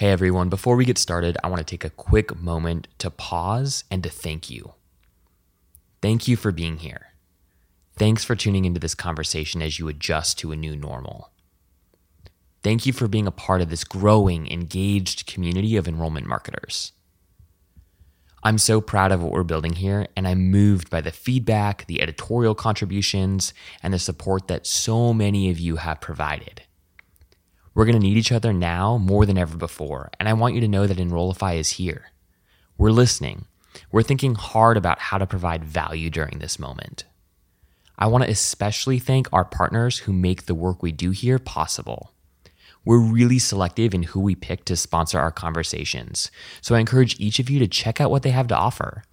Hey everyone, before we get started, I want to take a quick moment to pause and to thank you. Thank you for being here. Thanks for tuning into this conversation as you adjust to a new normal. Thank you for being a part of this growing, engaged community of enrollment marketers. I'm so proud of what we're building here, and I'm moved by the feedback, the editorial contributions, and the support that so many of you have provided. We're going to need each other now more than ever before, and I want you to know that Enrollify is here. We're listening. We're thinking hard about how to provide value during this moment. I want to especially thank our partners who make the work we do here possible. We're really selective in who we pick to sponsor our conversations, so I encourage each of you to check out what they have to offer.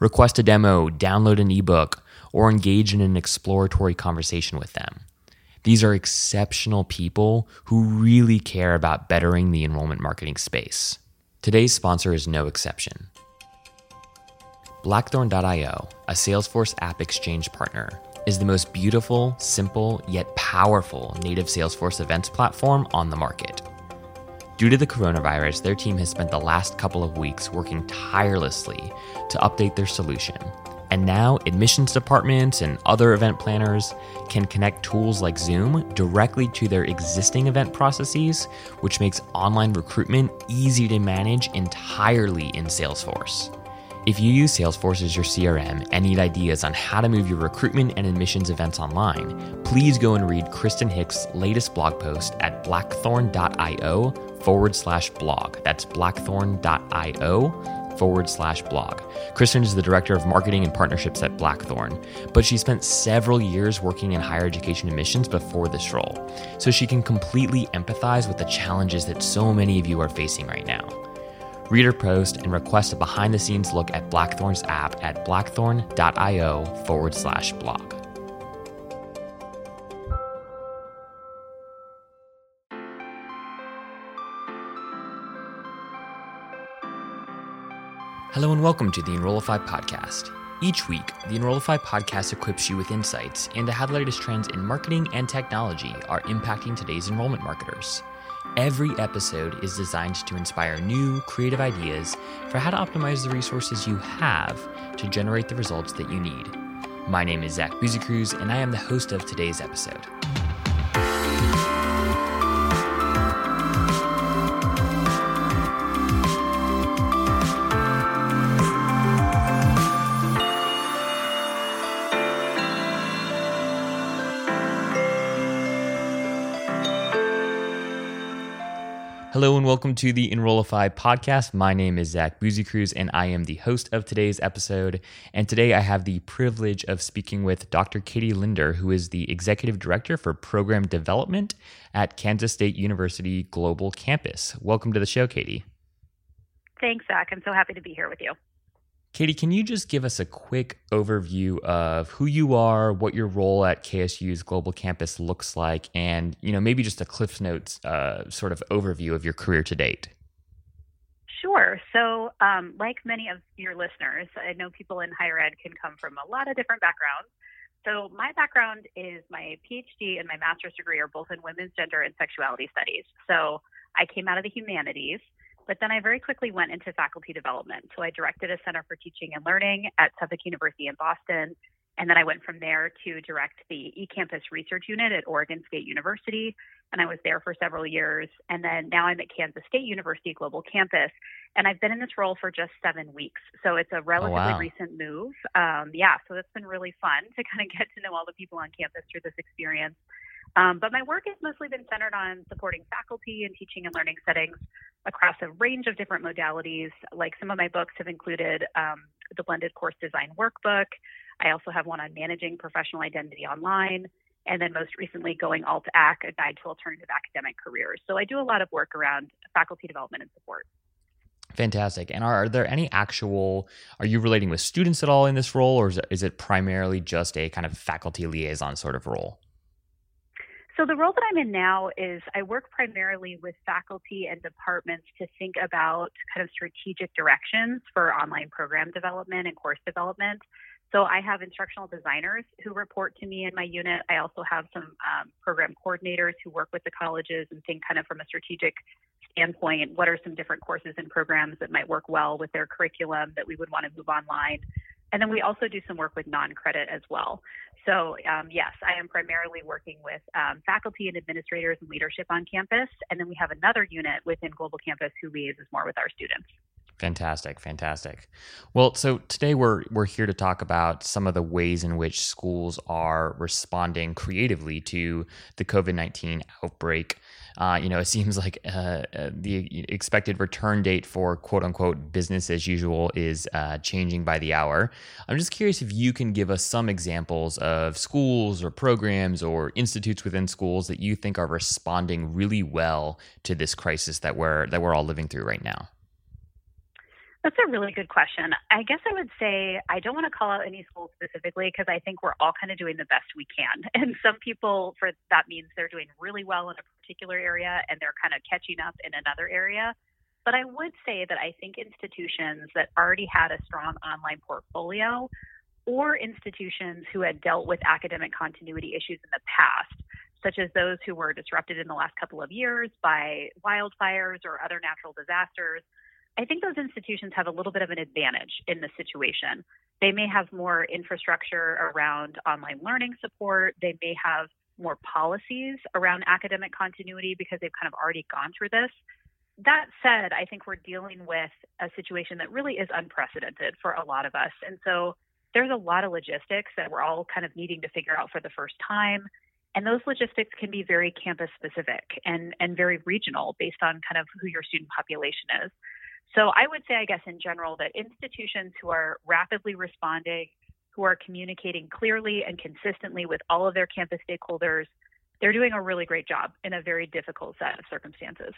Request a demo, download an ebook, or engage in an exploratory conversation with them. These are exceptional people who really care about bettering the enrollment marketing space. Today's sponsor is no exception. Blackthorn.io, a Salesforce app exchange partner, is the most beautiful, simple, yet powerful native Salesforce events platform on the market. Due to the coronavirus, their team has spent the last couple of weeks working tirelessly to update their solution and now, admissions departments and other event planners can connect tools like Zoom directly to their existing event processes, which makes online recruitment easy to manage entirely in Salesforce. If you use Salesforce as your CRM and need ideas on how to move your recruitment and admissions events online, please go and read Kristen Hicks' latest blog post at blackthorn.io forward slash blog. That's blackthorn.io forward slash blog. Kristen is the director of marketing and partnerships at Blackthorn, but she spent several years working in higher education admissions before this role, so she can completely empathize with the challenges that so many of you are facing right now. Read her post and request a behind the scenes look at Blackthorn's app at blackthorn.io forward slash blog. Hello and welcome to the Enrollify podcast. Each week, the Enrollify podcast equips you with insights into how the latest trends in marketing and technology are impacting today's enrollment marketers. Every episode is designed to inspire new, creative ideas for how to optimize the resources you have to generate the results that you need. My name is Zach Busekrus, and I am the host of today's episode. Hello and welcome to the Enrollify podcast. My name is Zach Busekrus and I am the host of today's episode. And today I have the privilege of speaking with Dr. Katie Linder, who is the Executive Director for Program Development at Kansas State University Global Campus. Welcome to the show, Katie. Thanks, Zach. I'm so happy to be here with you. Katie, can you just give us a quick overview of who you are, what your role at KSU's global campus looks like, and you know maybe just a Cliff Notes uh, sort of overview of your career to date? Sure. So, um, like many of your listeners, I know people in higher ed can come from a lot of different backgrounds. So, my background is my PhD and my master's degree are both in women's gender and sexuality studies. So, I came out of the humanities. But then I very quickly went into faculty development. So I directed a Center for Teaching and Learning at Suffolk University in Boston. And then I went from there to direct the eCampus Research Unit at Oregon State University. And I was there for several years. And then now I'm at Kansas State University Global Campus. And I've been in this role for just seven weeks. So it's a relatively oh, wow. recent move. Um, yeah, so it's been really fun to kind of get to know all the people on campus through this experience. Um, but my work has mostly been centered on supporting faculty in teaching and learning settings across a range of different modalities. Like some of my books have included um, the Blended Course Design Workbook. I also have one on managing professional identity online. And then most recently, Going Alt Ac, a guide to alternative academic careers. So I do a lot of work around faculty development and support. Fantastic. And are, are, there any actual, are you relating with students at all in this role, or is it, is it primarily just a kind of faculty liaison sort of role? So, the role that I'm in now is I work primarily with faculty and departments to think about kind of strategic directions for online program development and course development. So, I have instructional designers who report to me in my unit. I also have some um, program coordinators who work with the colleges and think kind of from a strategic standpoint, what are some different courses and programs that might work well with their curriculum that we would want to move online? And then we also do some work with non credit as well. So, um, yes, I am primarily working with um, faculty and administrators and leadership on campus. And then we have another unit within Global Campus who liaises more with our students. Fantastic, fantastic. Well, so today we're we're here to talk about some of the ways in which schools are responding creatively to the COVID nineteen outbreak. Uh, you know, it seems like uh, uh, the expected return date for quote unquote business as usual is uh, changing by the hour. I'm just curious if you can give us some examples of schools or programs or institutes within schools that you think are responding really well to this crisis that we're that we're all living through right now. That's a really good question. I guess I would say I don't want to call out any schools specifically because I think we're all kind of doing the best we can. And some people, for that means they're doing really well in a particular area and they're kind of catching up in another area. But I would say that I think institutions that already had a strong online portfolio or institutions who had dealt with academic continuity issues in the past, such as those who were disrupted in the last couple of years by wildfires or other natural disasters, I think those institutions have a little bit of an advantage in this situation. They may have more infrastructure around online learning support. They may have more policies around academic continuity because they've kind of already gone through this. That said, I think we're dealing with a situation that really is unprecedented for a lot of us. And so there's a lot of logistics that we're all kind of needing to figure out for the first time. And those logistics can be very campus specific and, and very regional based on kind of who your student population is. So I would say, I guess, in general, that institutions who are rapidly responding, who are communicating clearly and consistently with all of their campus stakeholders, they're doing a really great job in a very difficult set of circumstances.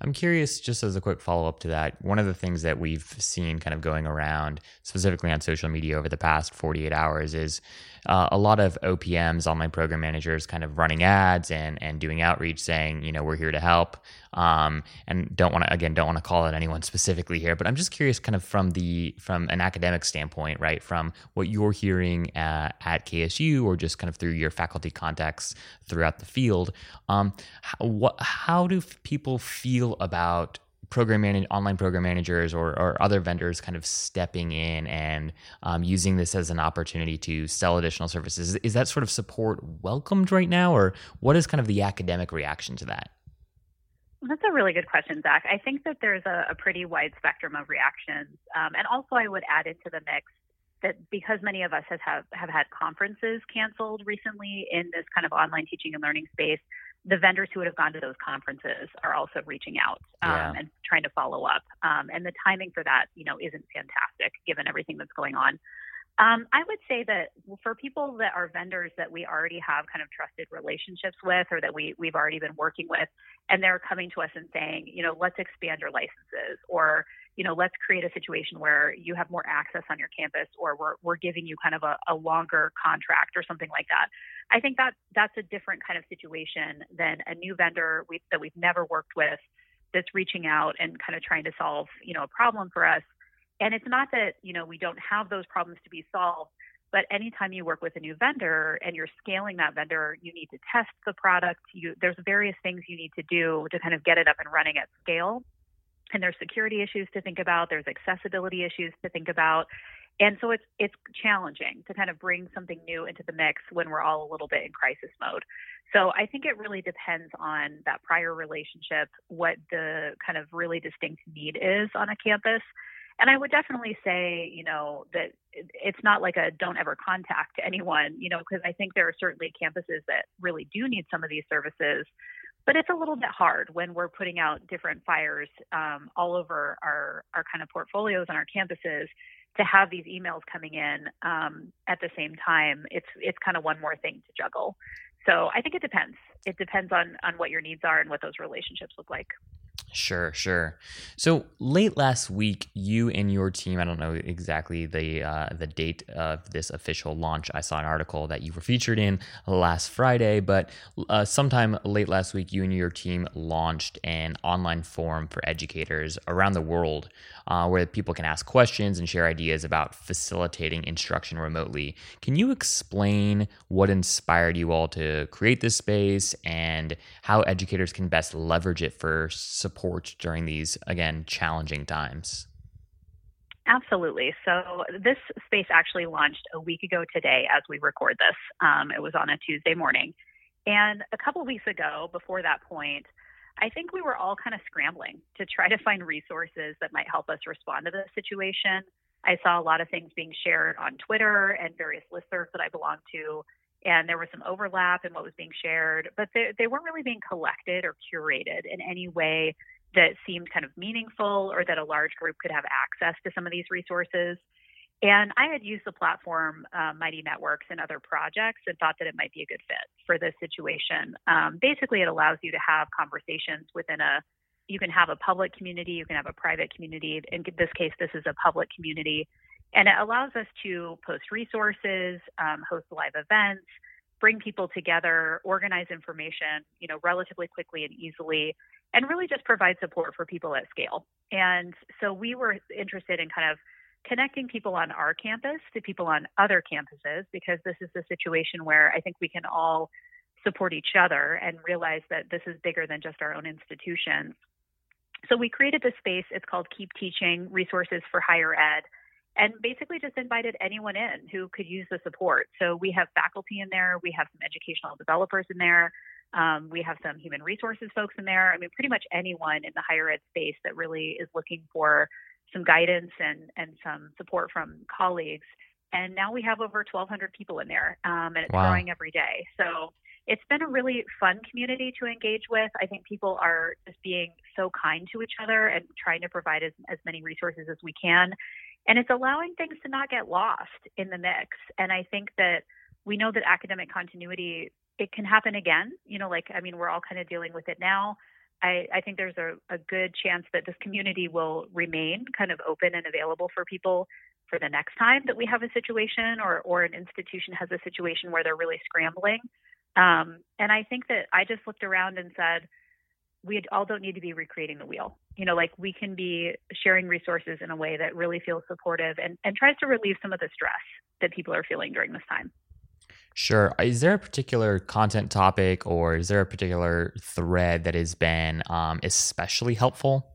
I'm curious, just as a quick follow up to that, one of the things that we've seen kind of going around, specifically on social media over the past 48 hours, is uh, a lot of OPMs, online program managers, kind of running ads and and doing outreach, saying, you know, we're here to help. Um, and don't want to again don't want to call out anyone specifically here, but I'm just curious, kind of from the from an academic standpoint, right, from what you're hearing uh, at KSU or just kind of through your faculty contacts throughout the field. Um, how, what how do people feel about program online program managers or, or other vendors kind of stepping in and um, using this as an opportunity to sell additional services. Is, that sort of support welcomed right now, or what is kind of the academic reaction to that? That's a really good question, Zach. I think that there's a, a pretty wide spectrum of reactions. Um, and also, I would add into the mix that because many of us have, have, have had conferences canceled recently in this kind of online teaching and learning space, the vendors who would have gone to those conferences are also reaching out um, yeah. and trying to follow up. Um, and the timing for that, you know, isn't fantastic given everything that's going on. Um, I would say that for people that are vendors that we already have kind of trusted relationships with or that we, we've already been working with, and they're coming to us and saying, you know, let's expand your licenses or, you know, let's create a situation where you have more access on your campus or we're, we're giving you kind of a, a longer contract or something like that. I think that that's a different kind of situation than a new vendor we, that we've never worked with that's reaching out and kind of trying to solve, you know, a problem for us and it's not that, you know, we don't have those problems to be solved, but anytime you work with a new vendor and you're scaling that vendor, you need to test the product. You, there's various things you need to do to kind of get it up and running at scale. And there's security issues to think about, there's accessibility issues to think about. And so it's it's challenging to kind of bring something new into the mix when we're all a little bit in crisis mode. So I think it really depends on that prior relationship, what the kind of really distinct need is on a campus, and I would definitely say, you know, that it's not like a don't ever contact anyone, you know, because I think there are certainly campuses that really do need some of these services. But it's a little bit hard when we're putting out different fires um, all over our, our kind of portfolios on our campuses to have these emails coming in um, at the same time. It's it's kind of one more thing to juggle. So I think it depends. It depends on on what your needs are and what those relationships look like. Sure, sure. So late last week, you and your team, I don't know exactly the uh, the date of this official launch. I saw an article that you were featured in last Friday, but uh, sometime late last week, you and your team launched an online forum for educators around the world uh, where people can ask questions and share ideas about facilitating instruction remotely. Can you explain what inspired you all to create this space and how educators can best leverage it for support? During these, again, challenging times? Absolutely. So this space actually launched a week ago today as we record this. Um, it was on a Tuesday morning. And a couple weeks ago, before that point, I think we were all kind of scrambling to try to find resources that might help us respond to the situation. I saw a lot of things being shared on Twitter and various listservs that I belong to, and there was some overlap in what was being shared, but they, they weren't really being collected or curated in any way that seemed kind of meaningful or that a large group could have access to some of these resources. And I had used the platform uh, Mighty Networks in other projects and thought that it might be a good fit for this situation. Um, basically, it allows you to have conversations within a you can have a public community, you can have a private community. In this case, this is a public community, and it allows us to post resources, um, host live events, bring people together, organize information, you know, relatively quickly and easily, and really just provide support for people at scale. And so we were interested in kind of connecting people on our campus to people on other campuses because this is a situation where I think we can all support each other and realize that this is bigger than just our own institutions. So we created this space. It's called Keep Teaching Resources for Higher Ed and basically just invited anyone in who could use the support. So we have faculty in there, we have some educational developers in there, um, we have some human resources folks in there. I mean, pretty much anyone in the higher ed space that really is looking for some guidance and, and some support from colleagues. And now we have over 1,200 people in there, um, and it's wow. growing every day. So it's been a really fun community to engage with. I think people are just being so kind to each other and trying to provide as, as many resources as we can. And it's allowing things to not get lost in the mix. And I think that we know that academic continuity it can happen again. You know, like I mean, we're all kind of dealing with it now. I, I think there's a, a good chance that this community will remain kind of open and available for people for the next time that we have a situation or, or an institution has a situation where they're really scrambling. Um, and I think that I just looked around and said, we all don't need to be recreating the wheel. You know, like we can be sharing resources in a way that really feels supportive and, and tries to relieve some of the stress that people are feeling during this time. Sure. Is there a particular content topic or is there a particular thread that has been um, especially helpful?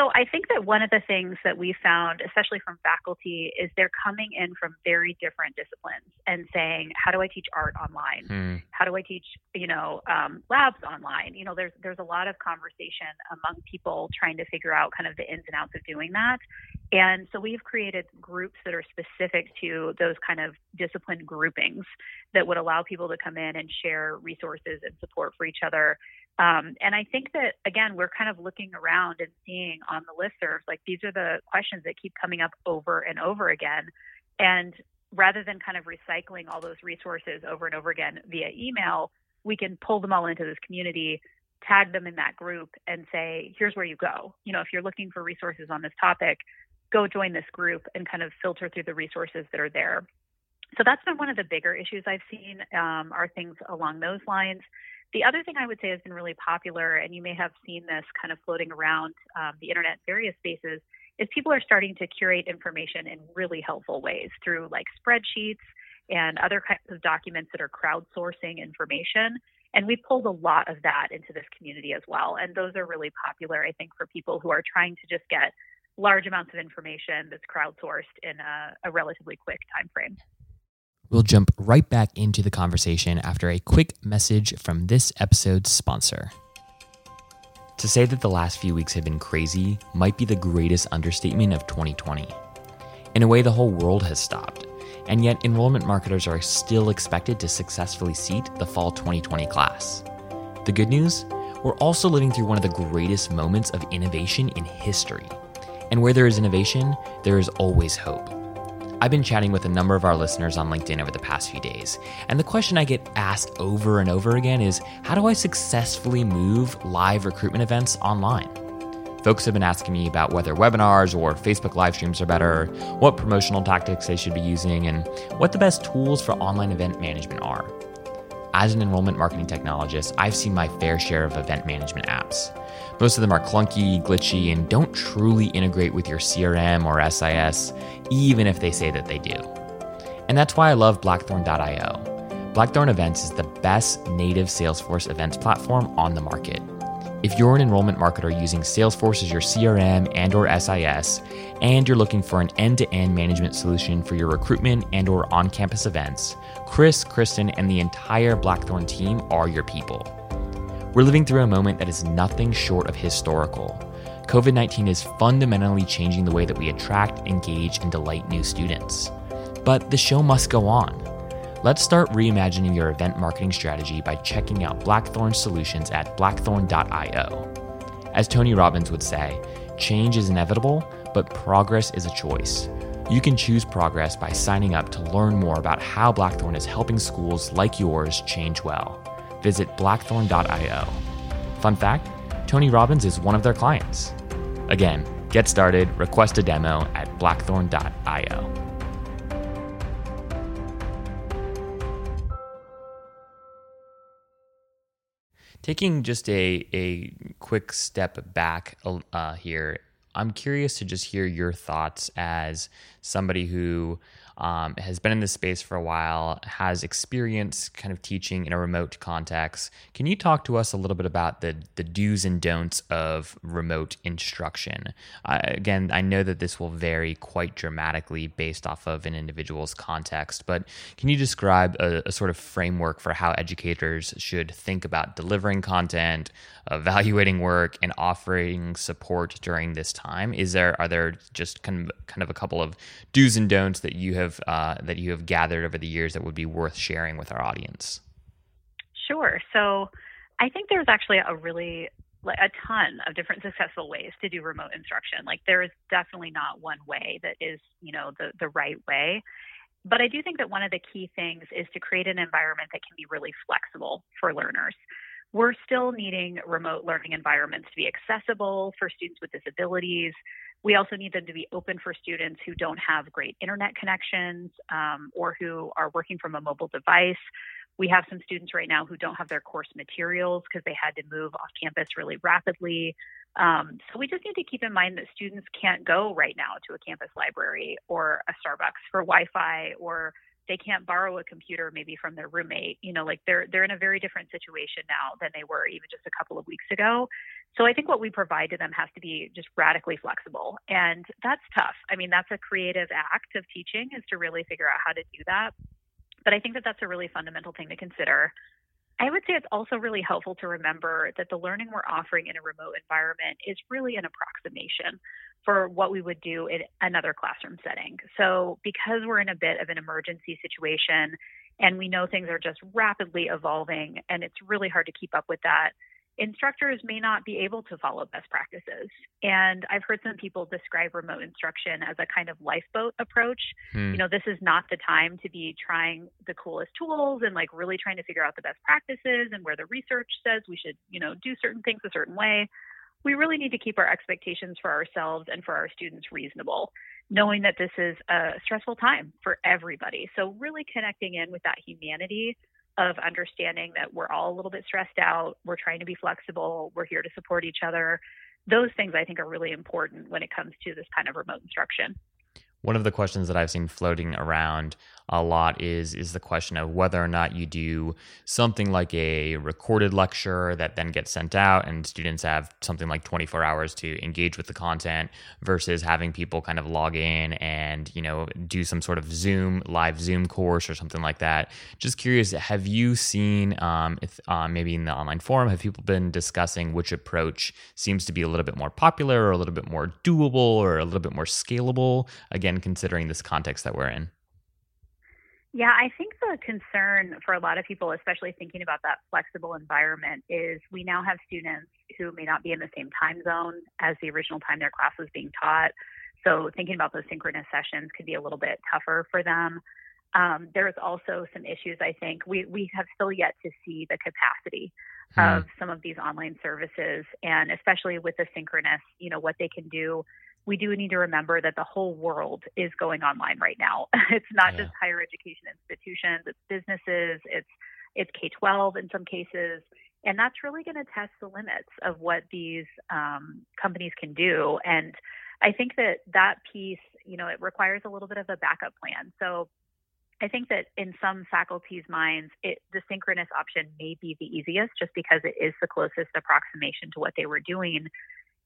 So I think that one of the things that we found, especially from faculty, is they're coming in from very different disciplines and saying, "How do I teach art online? Hmm. How do I teach, you know, um, labs online?" You know, there's there's a lot of conversation among people trying to figure out kind of the ins and outs of doing that. And so we've created groups that are specific to those kind of discipline groupings that would allow people to come in and share resources and support for each other. Um, and I think that, again, we're kind of looking around and seeing on the listservs, like these are the questions that keep coming up over and over again. And rather than kind of recycling all those resources over and over again via email, we can pull them all into this community tag them in that group and say, here's where you go. You know, if you're looking for resources on this topic, go join this group and kind of filter through the resources that are there. So that's been one of the bigger issues I've seen um, are things along those lines. The other thing I would say has been really popular, and you may have seen this kind of floating around um, the internet various spaces, is people are starting to curate information in really helpful ways through like spreadsheets and other kinds of documents that are crowdsourcing information. And we pulled a lot of that into this community as well. And those are really popular, I think, for people who are trying to just get large amounts of information that's crowdsourced in a, a relatively quick time frame. We'll jump right back into the conversation after a quick message from this episode's sponsor. To say that the last few weeks have been crazy might be the greatest understatement of 2020. In a way, the whole world has stopped, and yet enrollment marketers are still expected to successfully seat the fall 2020 class. The good news? We're also living through one of the greatest moments of innovation in history and where there is innovation, there is always hope. I've been chatting with a number of our listeners on LinkedIn over the past few days, and the question I get asked over and over again is how do I successfully move live recruitment events online? Folks have been asking me about whether webinars or Facebook live streams are better, what promotional tactics they should be using, and what the best tools for online event management are. As an enrollment marketing technologist, I've seen my fair share of event management apps. Most of them are clunky, glitchy, and don't truly integrate with your CRM or SIS, even if they say that they do. And that's why I love Blackthorn.io. Blackthorn Events is the best native Salesforce events platform on the market. If you're an enrollment marketer using Salesforce as your CRM and or SIS, and you're looking for an end-to-end management solution for your recruitment and or on-campus events, Chris, Kristen, and the entire Blackthorn team are your people. We're living through a moment that is nothing short of historical. COVID 19 is fundamentally changing the way that we attract, engage, and delight new students. But the show must go on. Let's start reimagining your event marketing strategy by checking out Blackthorn solutions at blackthorn.io. As Tony Robbins would say, change is inevitable, but progress is a choice. You can choose progress by signing up to learn more about how Blackthorn is helping schools like yours change well. Visit blackthorn.io. Fun fact Tony Robbins is one of their clients. Again, get started, request a demo at blackthorn.io. Taking just a, a quick step back uh, here, I'm curious to just hear your thoughts as somebody who um, has been in this space for a while, has experience kind of teaching in a remote context. Can you talk to us a little bit about the the do's and don'ts of remote instruction? Uh, again, I know that this will vary quite dramatically based off of an individual's context, but can you describe a, a sort of framework for how educators should think about delivering content, evaluating work, and offering support during this time? Is there are there just kind of kind of a couple of do's and don'ts that you have have uh, that you have gathered over the years that would be worth sharing with our audience? Sure. So I think there's actually a really like a ton of different successful ways to do remote instruction. Like there is definitely not one way that is, you know, the the right way. But I do think that one of the key things is to create an environment that can be really flexible for learners. We're still needing remote learning environments to be accessible for students with disabilities, we also need them to be open for students who don't have great internet connections um, or who are working from a mobile device. We have some students right now who don't have their course materials because they had to move off campus really rapidly. Um, so we just need to keep in mind that students can't go right now to a campus library or a Starbucks for Wi-Fi or they can't borrow a computer maybe from their roommate you know like they're they're in a very different situation now than they were even just a couple of weeks ago. So i think what we provide to them has to be just radically flexible and that's tough. I mean that's a creative act of teaching is to really figure out how to do that. But i think that that's a really fundamental thing to consider. I would say it's also really helpful to remember that the learning we're offering in a remote environment is really an approximation for what we would do in another classroom setting. So, because we're in a bit of an emergency situation and we know things are just rapidly evolving and it's really hard to keep up with that, instructors may not be able to follow best practices. And I've heard some people describe remote instruction as a kind of lifeboat approach. Hmm. You know, this is not the time to be trying the coolest tools and like really trying to figure out the best practices and where the research says we should, you know, do certain things a certain way. We really need to keep our expectations for ourselves and for our students reasonable, knowing that this is a stressful time for everybody. So, really connecting in with that humanity of understanding that we're all a little bit stressed out, we're trying to be flexible, we're here to support each other. Those things I think are really important when it comes to this kind of remote instruction. One of the questions that I've seen floating around a lot is is the question of whether or not you do something like a recorded lecture that then gets sent out and students have something like 24 hours to engage with the content versus having people kind of log in and you know do some sort of zoom live zoom course or something like that. Just curious have you seen um, if, uh, maybe in the online forum have people been discussing which approach seems to be a little bit more popular or a little bit more doable or a little bit more scalable again considering this context that we're in yeah, I think the concern for a lot of people, especially thinking about that flexible environment, is we now have students who may not be in the same time zone as the original time their class was being taught. So thinking about those synchronous sessions could be a little bit tougher for them. Um, there's also some issues. I think we we have still yet to see the capacity hmm. of some of these online services, and especially with the synchronous, you know, what they can do we do need to remember that the whole world is going online right now. it's not yeah. just higher education institutions, it's businesses, it's it's K-12 in some cases, and that's really going to test the limits of what these um, companies can do. And I think that that piece, you know, it requires a little bit of a backup plan. So I think that in some faculty's minds, it, the synchronous option may be the easiest just because it is the closest approximation to what they were doing.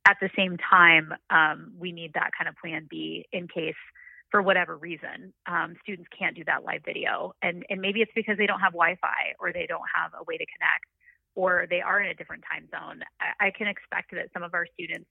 At the same time, um, we need that kind of plan B in case, for whatever reason, um, students can't do that live video. And, and maybe it's because they don't have Wi Fi or they don't have a way to connect or they are in a different time zone. I, I can expect that some of our students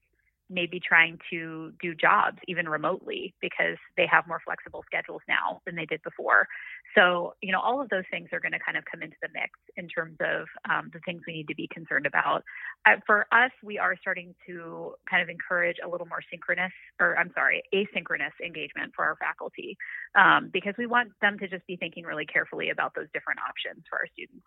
maybe trying to do jobs even remotely because they have more flexible schedules now than they did before. So, you know, all of those things are going to kind of come into the mix in terms of um, the things we need to be concerned about. Uh, for us, we are starting to kind of encourage a little more synchronous, or I'm sorry, asynchronous engagement for our faculty um, because we want them to just be thinking really carefully about those different options for our students.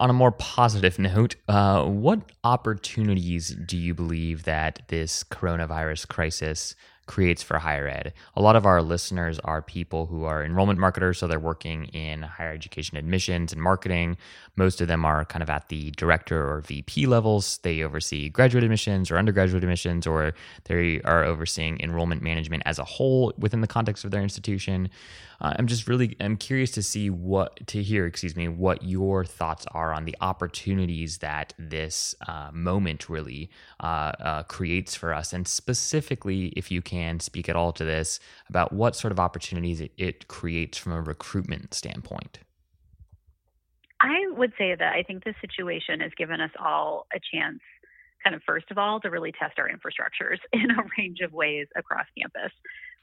On a more positive note, uh, what opportunities do you believe that this coronavirus crisis creates for higher ed. A lot of our listeners are people who are enrollment marketers, so they're working in higher education admissions and marketing. Most of them are kind of at the director or VP levels. They oversee graduate admissions or undergraduate admissions, or they are overseeing enrollment management as a whole within the context of their institution uh, I'm just really I'm curious to see what to hear, excuse me, what your thoughts are on the opportunities that this uh, moment really uh, uh, creates for us, and specifically, if you can speak at all to this about what sort of opportunities it, it creates from a recruitment standpoint. I would say that I think this situation has given us all a chance kind of first of all to really test our infrastructures in a range of ways across campus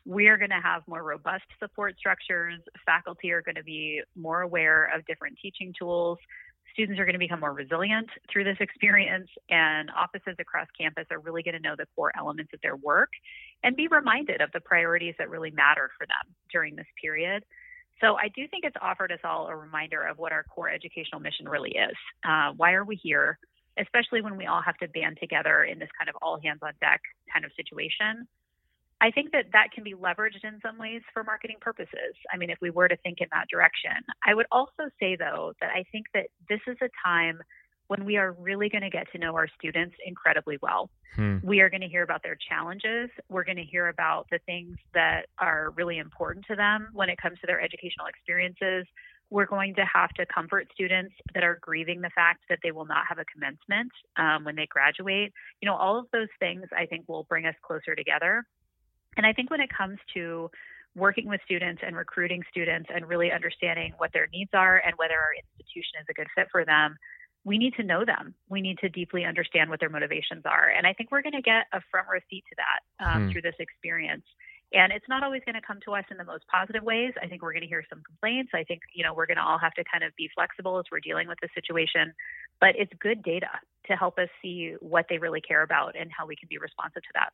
we are going to have more robust support structures. Faculty are going to be more aware of different teaching tools. Students are going to become more resilient through this experience, and offices across campus are really going to know the core elements of their work and be reminded of the priorities that really matter for them during this period. So, I do think it's offered us all a reminder of what our core educational mission really is. Uh, why are we here? Especially when we all have to band together in this kind of all hands on deck kind of situation. I think that that can be leveraged in some ways for marketing purposes. I mean, if we were to think in that direction, I would also say, though, that I think that this is a time when we are really going to get to know our students incredibly well. Hmm. We are going to hear about their challenges. We're going to hear about the things that are really important to them when it comes to their educational experiences. We're going to have to comfort students that are grieving the fact that they will not have a commencement um, when they graduate. You know, all of those things I think will bring us closer together. And I think when it comes to working with students and recruiting students and really understanding what their needs are and whether our institution is a good fit for them, we need to know them. We need to deeply understand what their motivations are. And I think we're going to get a front row seat to that um, hmm. through this experience. And it's not always going to come to us in the most positive ways. I think we're going to hear some complaints. I think, you know, we're going to all have to kind of be flexible as we're dealing with the situation. But it's good data to help us see what they really care about and how we can be responsive to that.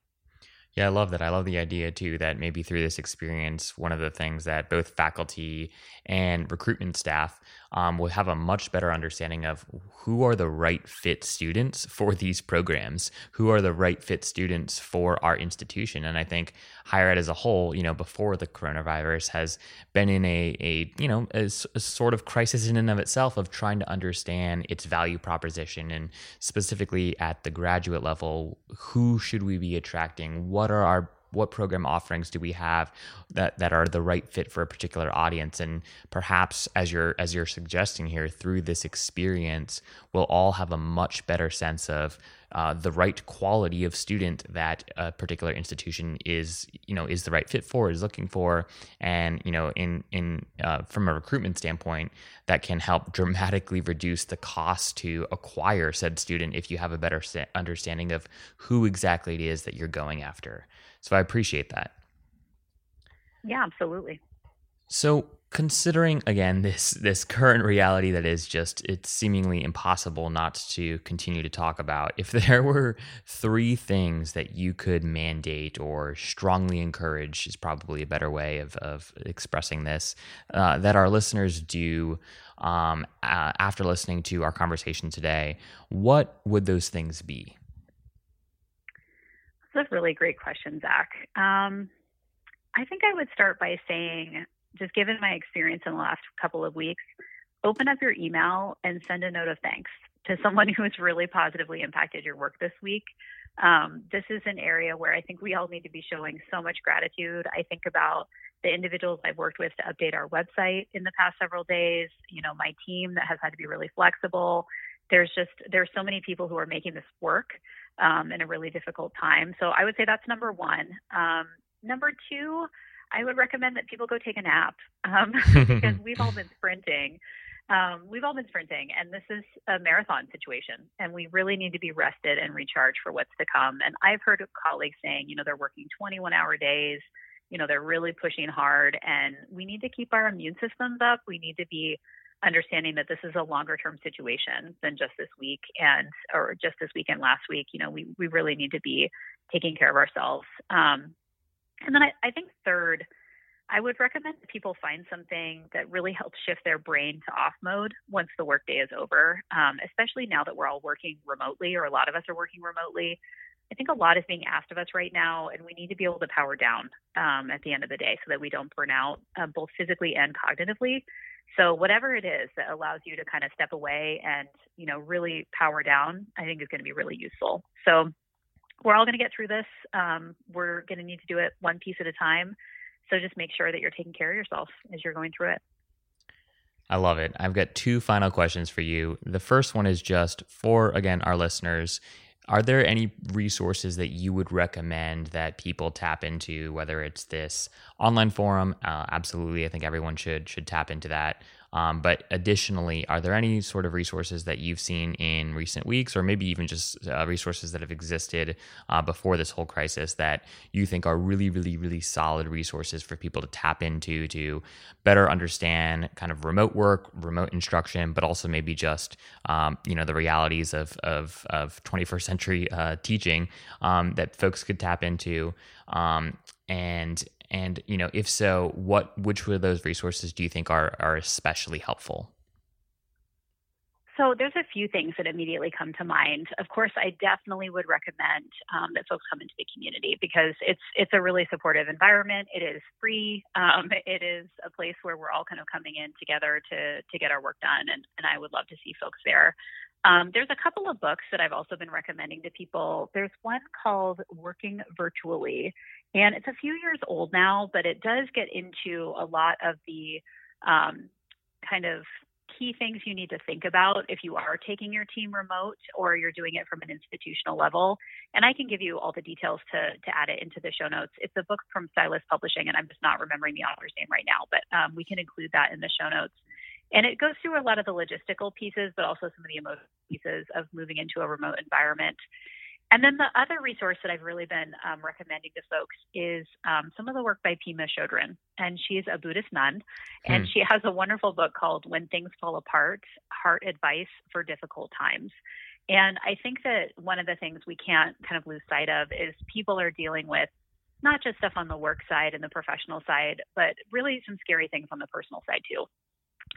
Yeah, I love that. I love the idea too that maybe through this experience, one of the things that both faculty and recruitment staff um, will have a much better understanding of who are the right fit students for these programs, who are the right fit students for our institution. And I think higher ed as a whole, you know, before the coronavirus has been in a, a you know, a, a sort of crisis in and of itself of trying to understand its value proposition and specifically at the graduate level, who should we be attracting? What what are our what program offerings do we have that that are the right fit for a particular audience? And perhaps as you're as you're suggesting here through this experience we'll all have a much better sense of uh, the right quality of student that a particular institution is you know is the right fit for is looking for. And you know in in uh, from a recruitment standpoint that can help dramatically reduce the cost to acquire said student if you have a better understanding of who exactly it is that you're going after so i appreciate that. Yeah absolutely. So considering again this this current reality that is just it's seemingly impossible not to continue to talk about if there were three things that you could mandate or strongly encourage is probably a better way of, of expressing this uh, that our listeners do um, uh, after listening to our conversation today what would those things be that's a really great question zach um, I think I would start by saying just given my experience in the last couple of weeks, open up your email and send a note of thanks to someone who has really positively impacted your work this week. Um, this is an area where I think we all need to be showing so much gratitude. I think about the individuals I've worked with to update our website in the past several days, you know, my team that has had to be really flexible. There's just there's so many people who are making this work um, in a really difficult time. So I would say that's number one. Um, number two, I would recommend that people go take a nap um, because we've all been sprinting. Um, we've all been sprinting, and this is a marathon situation, and we really need to be rested and recharged for what's to come. And I've heard colleagues saying, you know, they're working 21 hour days, you know, they're really pushing hard, and we need to keep our immune systems up. We need to be understanding that this is a longer term situation than just this week and or just this weekend last week you know we, we really need to be taking care of ourselves um, and then I, I think third I would recommend that people find something that really helps shift their brain to off mode once the workday is over, um, especially now that we're all working remotely, or a lot of us are working remotely. I think a lot is being asked of us right now, and we need to be able to power down um, at the end of the day so that we don't burn out uh, both physically and cognitively. So whatever it is that allows you to kind of step away and you know really power down, I think is going to be really useful. So we're all going to get through this. Um, we're going to need to do it one piece at a time. So just make sure that you're taking care of yourself as you're going through it. I love it. I've got two final questions for you. The first one is just for, again, our listeners. Are there any resources that you would recommend that people tap into, whether it's this online forum? Uh, absolutely. I think everyone should should tap into that. Um, but additionally, are there any sort of resources that you've seen in recent weeks, or maybe even just uh, resources that have existed uh, before this whole crisis that you think are really, really, really solid resources for people to tap into to better understand kind of remote work, remote instruction, but also maybe just um, you know the realities of of, of 21st century uh, teaching um, that folks could tap into. Um, and and you know, if so, what which of those resources do you think are are especially helpful? So there's a few things that immediately come to mind. Of course, I definitely would recommend um, that folks come into the community because it's it's a really supportive environment. It is free. Um, it is a place where we're all kind of coming in together to to get our work done, and and I would love to see folks there. Um, there's a couple of books that I've also been recommending to people. There's one called Working Virtually, and it's a few years old now, but it does get into a lot of the um, kind of key things you need to think about if you are taking your team remote or you're doing it from an institutional level. And I can give you all the details to, to add it into the show notes. It's a book from Stylus Publishing, and I'm just not remembering the author's name right now, but um, we can include that in the show notes. And it goes through a lot of the logistical pieces, but also some of the emotional pieces of moving into a remote environment. And then the other resource that I've really been um, recommending to folks is um, some of the work by Pema Chodron. And she's a Buddhist nun, and hmm. she has a wonderful book called When Things Fall Apart Heart Advice for Difficult Times. And I think that one of the things we can't kind of lose sight of is people are dealing with not just stuff on the work side and the professional side, but really some scary things on the personal side too.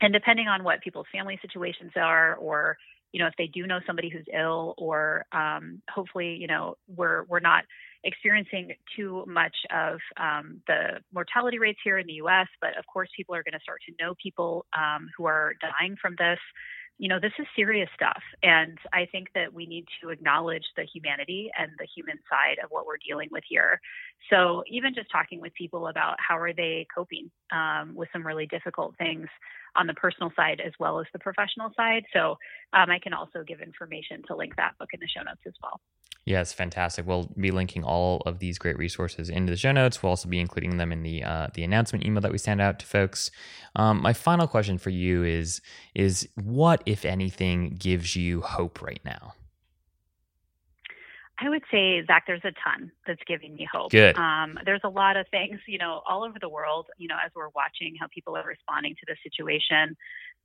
And depending on what people's family situations are or you know, if they do know somebody who's ill, or um, hopefully, you know, we're we're not experiencing too much of um, the mortality rates here in the U.S. But of course, people are going to start to know people um, who are dying from this. You know, this is serious stuff, and I think that we need to acknowledge the humanity and the human side of what we're dealing with here. So, even just talking with people about how are they coping um, with some really difficult things on the personal side as well as the professional side. So um, I can also give information to link that book in the show notes as well. Yes, fantastic. We'll be linking all of these great resources into the show notes. We'll also be including them in the uh, the announcement email that we send out to folks. Um, my final question for you is is what, if anything, gives you hope right now? I would say, Zach, there's a ton that's giving me hope. Good. Um, there's a lot of things, you know, all over the world, you know, as we're watching how people are responding to the situation.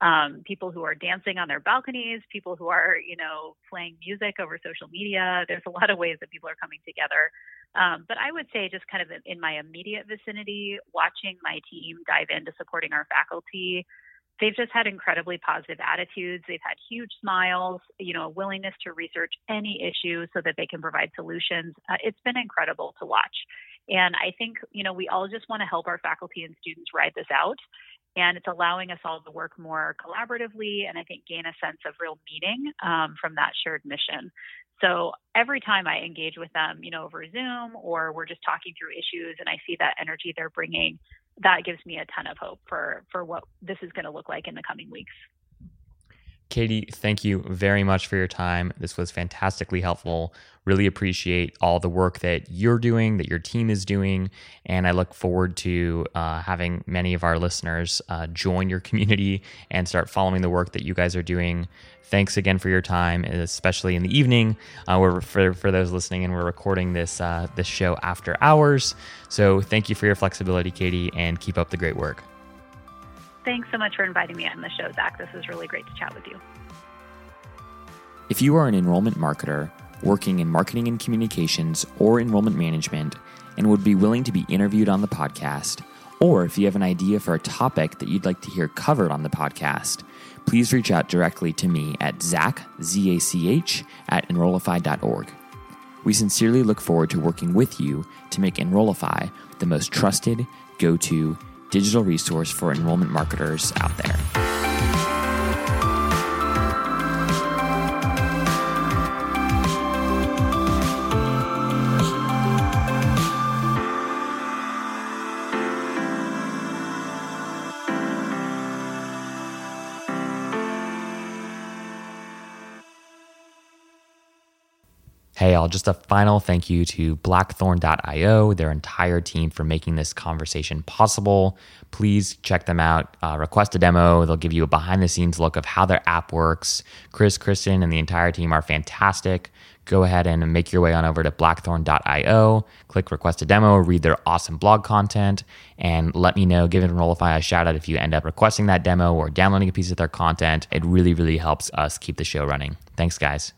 Um, people who are dancing on their balconies, people who are, you know, playing music over social media. There's a lot of ways that people are coming together. Um, but I would say, just kind of in my immediate vicinity, watching my team dive into supporting our faculty they've just had incredibly positive attitudes. They've had huge smiles, you know, a willingness to research any issue so that they can provide solutions. Uh, it's been incredible to watch. And I think, you know, we all just want to help our faculty and students ride this out. And it's allowing us all to work more collaboratively and I think gain a sense of real meaning um, from that shared mission. So every time I engage with them, you know, over Zoom or we're just talking through issues and I see that energy they're bringing, that gives me a ton of hope for for what this is going to look like in the coming weeks. Katie, thank you very much for your time. This was fantastically helpful. Really appreciate all the work that you're doing, that your team is doing. And I look forward to uh, having many of our listeners uh, join your community and start following the work that you guys are doing. Thanks again for your time, especially in the evening. Uh, we're for, for those listening, and we're recording this uh, this show after hours. So thank you for your flexibility, Katie, and keep up the great work. Thanks so much for inviting me on the show, Zach. This was really great to chat with you. If you are an enrollment marketer working in marketing and communications or enrollment management and would be willing to be interviewed on the podcast, or if you have an idea for a topic that you'd like to hear covered on the podcast, please reach out directly to me at zach, Z-A-C-H, at enrollify.org. We sincerely look forward to working with you to make Enrollify the most trusted, go-to digital resource for enrollment marketers out there. Hey, all, just a final thank you to blackthorn.io, their entire team for making this conversation possible. Please check them out. Uh, request a demo. They'll give you a behind the scenes look of how their app works. Chris, Kristen, and the entire team are fantastic. Go ahead and make your way on over to blackthorn.io, click request a demo, read their awesome blog content, and let me know. Give Enrollify a shout out if you end up requesting that demo or downloading a piece of their content. It really, really helps us keep the show running. Thanks, guys.